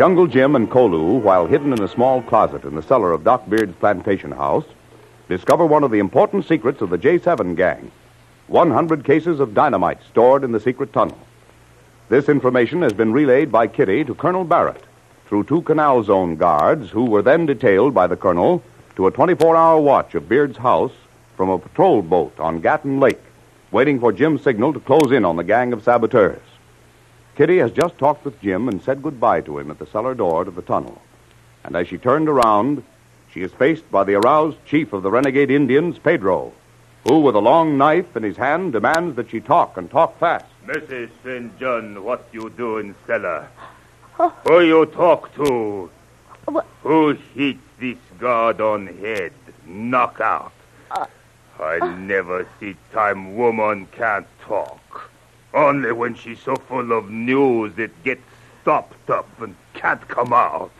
Jungle Jim and Kolu, while hidden in a small closet in the cellar of Doc Beard's plantation house, discover one of the important secrets of the J7 gang 100 cases of dynamite stored in the secret tunnel. This information has been relayed by Kitty to Colonel Barrett through two Canal Zone guards who were then detailed by the Colonel to a 24 hour watch of Beard's house from a patrol boat on Gatun Lake, waiting for Jim's signal to close in on the gang of saboteurs. Kitty has just talked with Jim and said goodbye to him at the cellar door to the tunnel. And as she turned around, she is faced by the aroused chief of the renegade Indians, Pedro, who, with a long knife in his hand, demands that she talk and talk fast. Mrs. St. John, what you do in cellar? Oh. Who you talk to? What? Who hit this guard on head? Knock out. Uh, I never see time woman can't talk. Only when she's so full of news it gets stopped up and can't come out.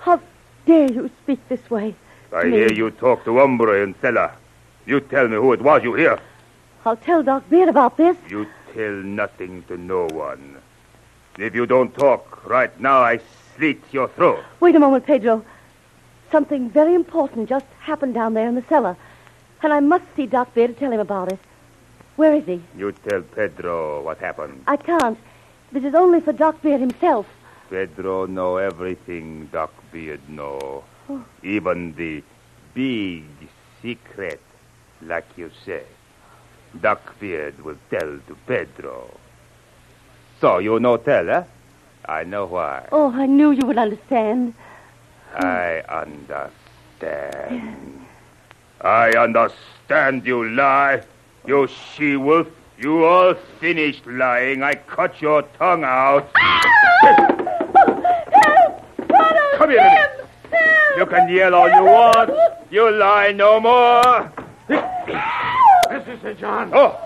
How dare you speak this way? I Me. hear you talk to hombre in cellar. You tell me who it was you hear. I'll tell Doc Beard about this. You tell nothing to no one. If you don't talk right now, I slit your throat. Wait a moment, Pedro. Something very important just happened down there in the cellar. And I must see Doc Beard to tell him about it. Where is he? You tell Pedro what happened. I can't. This is only for Doc Beard himself. Pedro know everything Doc Beard know. Even the big secret, like you say. Doc Beard will tell to Pedro. So you no tell, eh? I know why. Oh, I knew you would understand. I understand. I understand, you lie. You she-wolf. You all finished lying. I cut your tongue out. Come here, Lily. You can yell all you want. You lie no more. Mrs. St. John. Oh,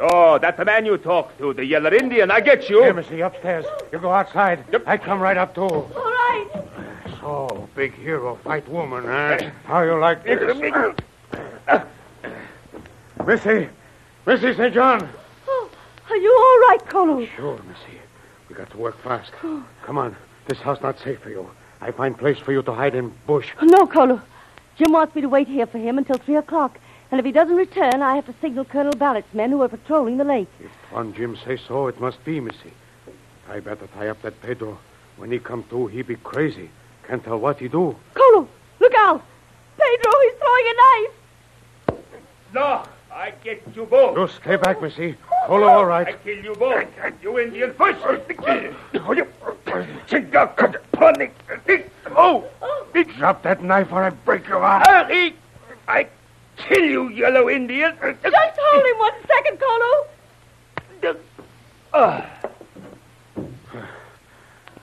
oh, that's the man you talk to, the yeller Indian. I get you. Here, Missy, upstairs. You go outside. I come right up, too. All right. So, big hero, fight woman, huh? How you like this? Missy. Missy St. John. Oh, are you all right, Kolu? Sure, Missy. We got to work fast. Oh. Come on. This house not safe for you. I find place for you to hide in bush. Oh, no, Kolu. Jim wants me to wait here for him until 3 o'clock. And if he doesn't return, I have to signal Colonel Barrett's men who are patrolling the lake. If Tuan Jim say so, it must be, Missy. I better tie up that Pedro. When he come to, he be crazy. Can't tell what he do. Kolu, look out! Pedro, he's throwing a knife! No, I get you both. You stay back, Missy. Hold all right. I kill you both. You Indian first. Oh, you. Oh Drop that knife or I break your arm. hurry! I kill you, yellow Indian. Just hold him one second, Kolu. Ah,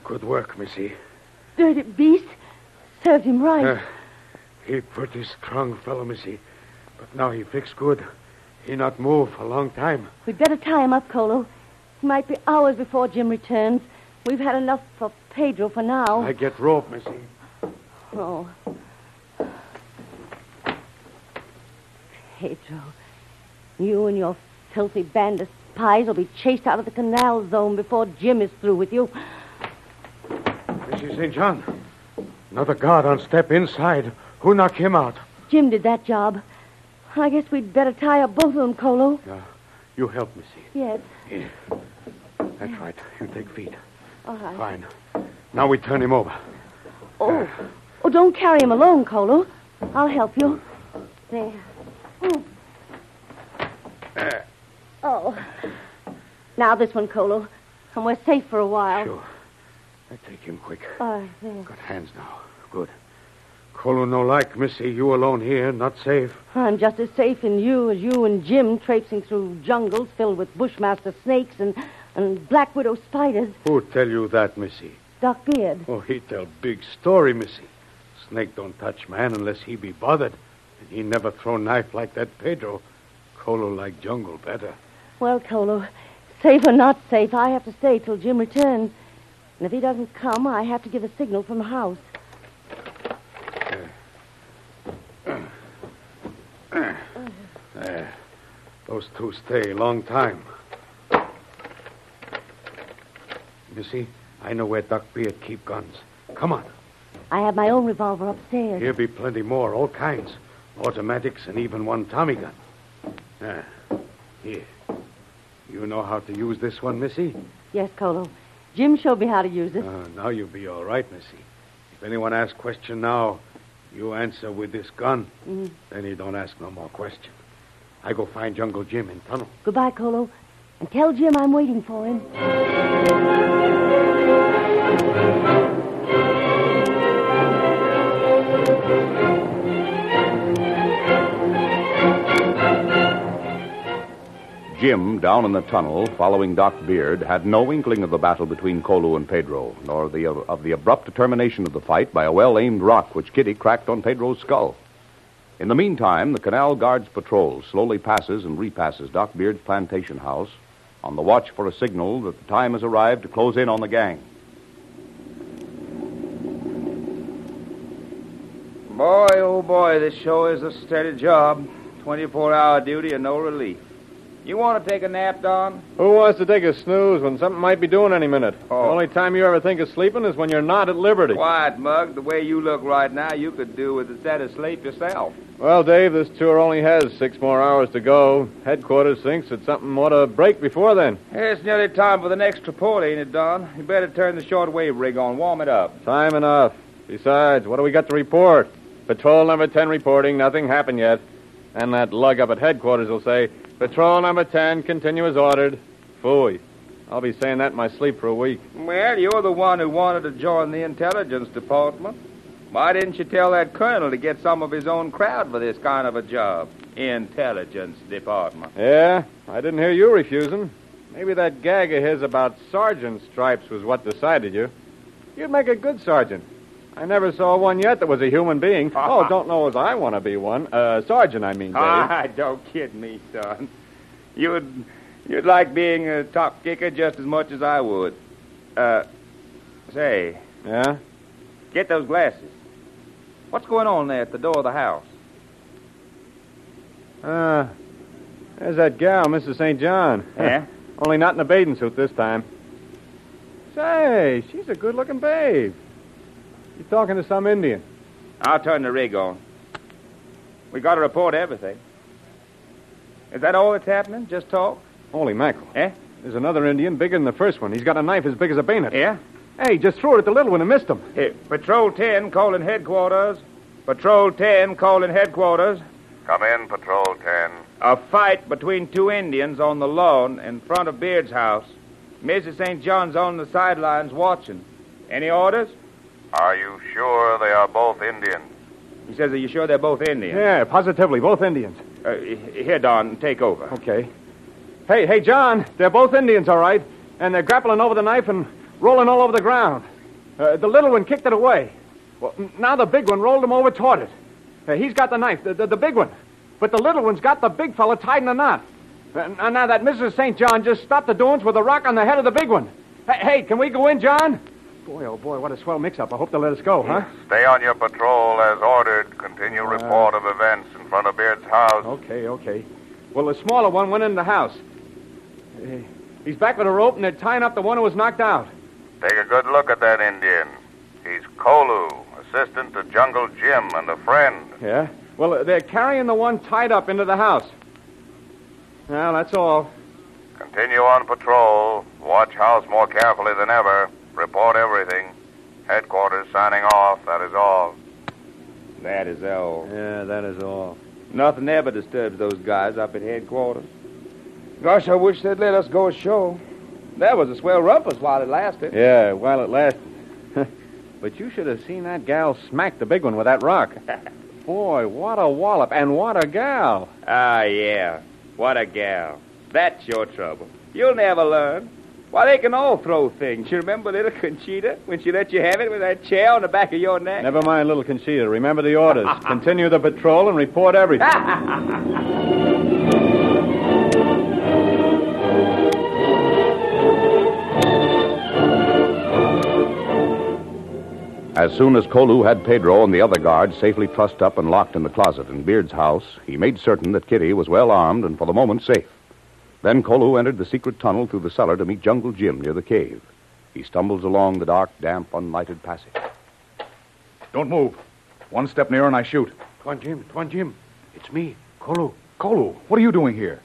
Good work, Missy. Dirty beast. Served him right. Uh, he pretty strong fellow, Missy. But now he fix good. He not move a long time. We'd better tie him up, Kolu. It might be hours before Jim returns. We've had enough for Pedro for now. I get rope, Missy. Oh. Pedro, you and your filthy band of spies will be chased out of the canal zone before Jim is through with you. Missy St. John. Another guard on step inside. Who knock him out? Jim did that job. I guess we'd better tie up both of them, Kolu. Yeah. You help, me, Missy. Yes. Here. That's right. You take feet. All right. Fine. Now we turn him over. Oh, oh, don't carry him alone, Kolu. I'll help you. There. Oh. Oh. Now this one, Kolu. And we're safe for a while. Sure. I take him quick. Oh, there. Got hands now. Good. Kolu no like, Missy. You alone here, not safe. I'm just as safe in you as you and Jim traipsing through jungles filled with bushmaster snakes and, and black widow spiders. Who tell you that, Missy? Doc Beard. Oh, he tell big story, Missy. Snake don't touch man unless he be bothered. And he never throw knife like that Pedro. Kolu like jungle better. Well, Kolu, safe or not safe, I have to stay till Jim returns. And if he doesn't come, I have to give a signal from the house. Those two stay a long time. Missy, I know where Doc Beard keep guns. Come on. I have my own revolver upstairs. Here be plenty more, all kinds. Automatics and even one Tommy gun. Ah, here. You know how to use this one, Missy? Yes, Kolu. Jim showed me how to use it. Uh, now you'll be all right, Missy. If anyone asks question now, you answer with this gun. Mhm. Then you don't ask no more question. I go find Jungle Jim in tunnel. Goodbye, Kolu. And tell Jim I'm waiting for him. Jim, down in the tunnel, following Doc Beard, had no inkling of the battle between Kolu and Pedro, nor the, of the abrupt termination of the fight by a well aimed rock which Kitty cracked on Pedro's skull. In the meantime, the Canal Guard's patrol slowly passes and repasses Doc Beard's plantation house on the watch for a signal that the time has arrived to close in on the gang. Boy, oh boy, this show is a steady job. 24 hour duty and no relief. You want to take a nap, Don? Who wants to take a snooze when something might be doing any minute? Oh. The only time you ever think of sleeping is when you're not at liberty. Quiet, Mug. The way you look right now, you could do with a set of sleep yourself. Well, Dave, this tour only has six more hours to go. Headquarters thinks that something ought to break before then. It's nearly time for the next report, ain't it, Don? You better turn the shortwave rig on. Warm it up. Time enough. Besides, what do we got to report? Patrol number 10 reporting, nothing happened yet. And that lug up at headquarters will say, Patrol number 10, continue as ordered. Phooey. I'll be saying that in my sleep for a week. Well, you're the one who wanted to join the intelligence department. Why didn't you tell that colonel to get some of his own crowd for this kind of a job? Intelligence department. Yeah, I didn't hear you refusing. Maybe that gag of his about sergeant stripes was what decided you. You'd make a good sergeant. I never saw one yet that was a human being. oh, don't know as I want to be one. Uh, sergeant, I mean, Dave. Ah, don't kid me, son. You'd you'd like being a top kicker just as much as I would. Uh, say, Yeah? get those glasses. What's going on there at the door of the house? Uh, there's that gal, Mrs. St. John. Yeah? Only not in a bathing suit this time. Say, she's a good-looking babe. She's talking to some Indian. I'll turn the rig on. We got to report everything. Is that all that's happening? Just talk? Holy mackerel. Eh? There's another Indian bigger than the first one. He's got a knife as big as a bayonet. Yeah? Hey, just threw it at the little one and missed him. Hey, Patrol 10 calling headquarters. Patrol 10 calling headquarters. Come in, Patrol 10. A fight between two Indians on the lawn in front of Beard's house. Mrs. St. John's on the sidelines watching. Any orders? Are you sure they are both Indians? He says, Are you sure they're both Indians? Yeah, positively, both Indians. Uh, here, Don, take over. Okay. Hey, hey, John, they're both Indians, all right. And they're grappling over the knife and rolling all over the ground. Uh, the little one kicked it away. Well, now the big one rolled him over toward it. Uh, he's got the knife, the, the, the big one. But the little one's got the big fella tied in a knot. Uh, now that Mrs. St. John just stopped the doings with a rock on the head of the big one. Hey, hey, can we go in, John? Boy, oh boy, what a swell mix-up. I hope they'll let us go, huh? Stay on your patrol as ordered. Continue report of events in front of Beard's house. Okay, okay. Well, the smaller one went in the house. Uh, He's back with a rope, and they're tying up the one who was knocked out. Take a good look at that Indian. He's Kolu, assistant to Jungle Jim and a friend. Yeah? Well, uh, they're carrying the one tied up into the house. Well, that's all. Continue on patrol. Watch house more carefully than ever. Report everything. Headquarters signing off. That is all. That is all. Yeah, that is all. Nothing ever disturbs those guys up at headquarters. Gosh, I wish they'd let us go ashore. That was a swell rumpus while it lasted. Yeah, while it lasted. but you should have seen that gal smack the big one with that rock. Boy, what a wallop, and what a gal. Ah, yeah. What a gal. That's your trouble. You'll never learn. Why, they can all throw things. You remember little Conchita when she let you have it with that chair on the back of your neck? Never mind, little Conchita. Remember the orders. Continue the patrol and report everything. As soon as Kolu had Pedro and the other guards safely trussed up and locked in the closet in Beard's house, he made certain that Kitty was well armed and for the moment safe. Then Kolu entered the secret tunnel through the cellar to meet Jungle Jim near the cave. He stumbles along the dark, damp, unlighted passage. Don't move. One step nearer and I shoot. Tuan Jim, Tuan Jim. It's me, Kolo. Kolu, what are you doing here?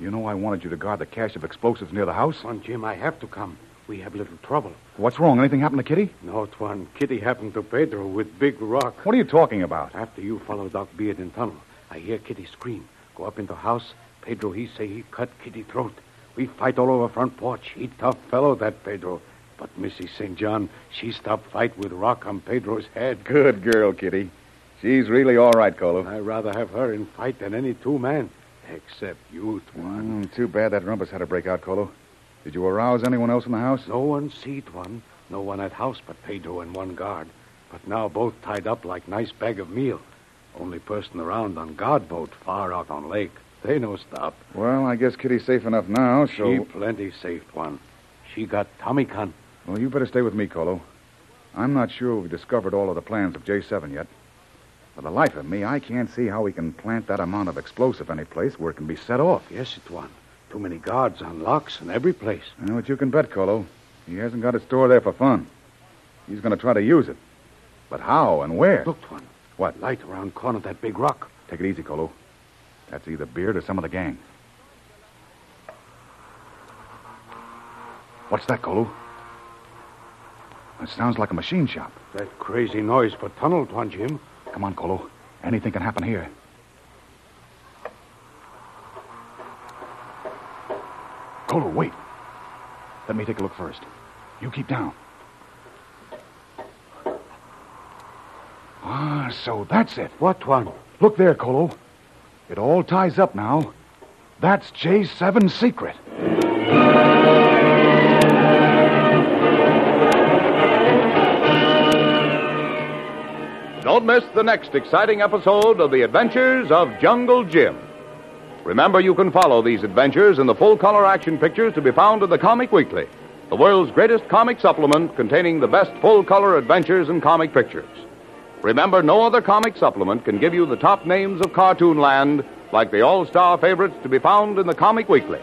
You know I wanted you to guard the cache of explosives near the house. Tuan Jim, I have to come. We have little trouble. What's wrong? Anything happened to Kitty? No, Tuan. Kitty happened to Pedro with big rock. What are you talking about? After you follow Doc Beard in tunnel, I hear Kitty scream. Go up into house. Pedro, he say he cut Kitty throat. We fight all over front porch. He tough fellow, that Pedro. But Missy St. John, she stop fight with rock on Pedro's head. Good girl, Kitty. She's really all right, Kolu. I'd rather have her in fight than any two men, except you, Tuan. Mm, too bad that rumpus had to break out, Kolu. Did you arouse anyone else in the house? No one see Tuan. No one at house but Pedro and one guard. But now both tied up like nice bag of meal. Only person around on guard boat far out on lake. They no stop. Well, I guess Kitty's safe enough now, so. She plenty safe, Tuan. She got Tommy gun. Well, you better stay with me, Kolu. I'm not sure we've discovered all of the plans of J7 yet. For the life of me, I can't see how we can plant that amount of explosive any place where it can be set off. Yes, Tuan. Too many guards on locks in every place. You know what you can bet, Kolu. He hasn't got it store there for fun. He's going to try to use it. But how and where? Look, Tuan. What? Light around corner of that big rock. Take it easy, Kolu. That's either Beard or some of the gang. What's that, Kolu? It sounds like a machine shop. That crazy noise for tunnel, Tuan Jim. Come on, Kolu. Anything can happen here. Kolu, wait. Let me take a look first. You keep down. Ah, so that's it. What, Tuan? Look there, Kolu. It all ties up now. That's J7's secret. Don't miss the next exciting episode of The Adventures of Jungle Jim. Remember, you can follow these adventures in the full color action pictures to be found in the Comic Weekly, the world's greatest comic supplement containing the best full color adventures and comic pictures. Remember, no other comic supplement can give you the top names of cartoon land like the all star favorites to be found in the Comic Weekly.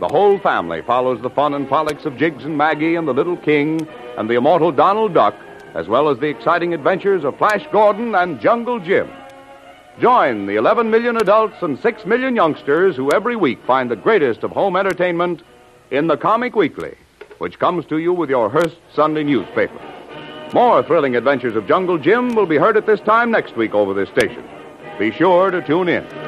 The whole family follows the fun and frolics of Jiggs and Maggie and the Little King and the immortal Donald Duck, as well as the exciting adventures of Flash Gordon and Jungle Jim. Join the 11 million adults and 6 million youngsters who every week find the greatest of home entertainment in the Comic Weekly, which comes to you with your Hearst Sunday newspaper. More thrilling adventures of Jungle Jim will be heard at this time next week over this station. Be sure to tune in.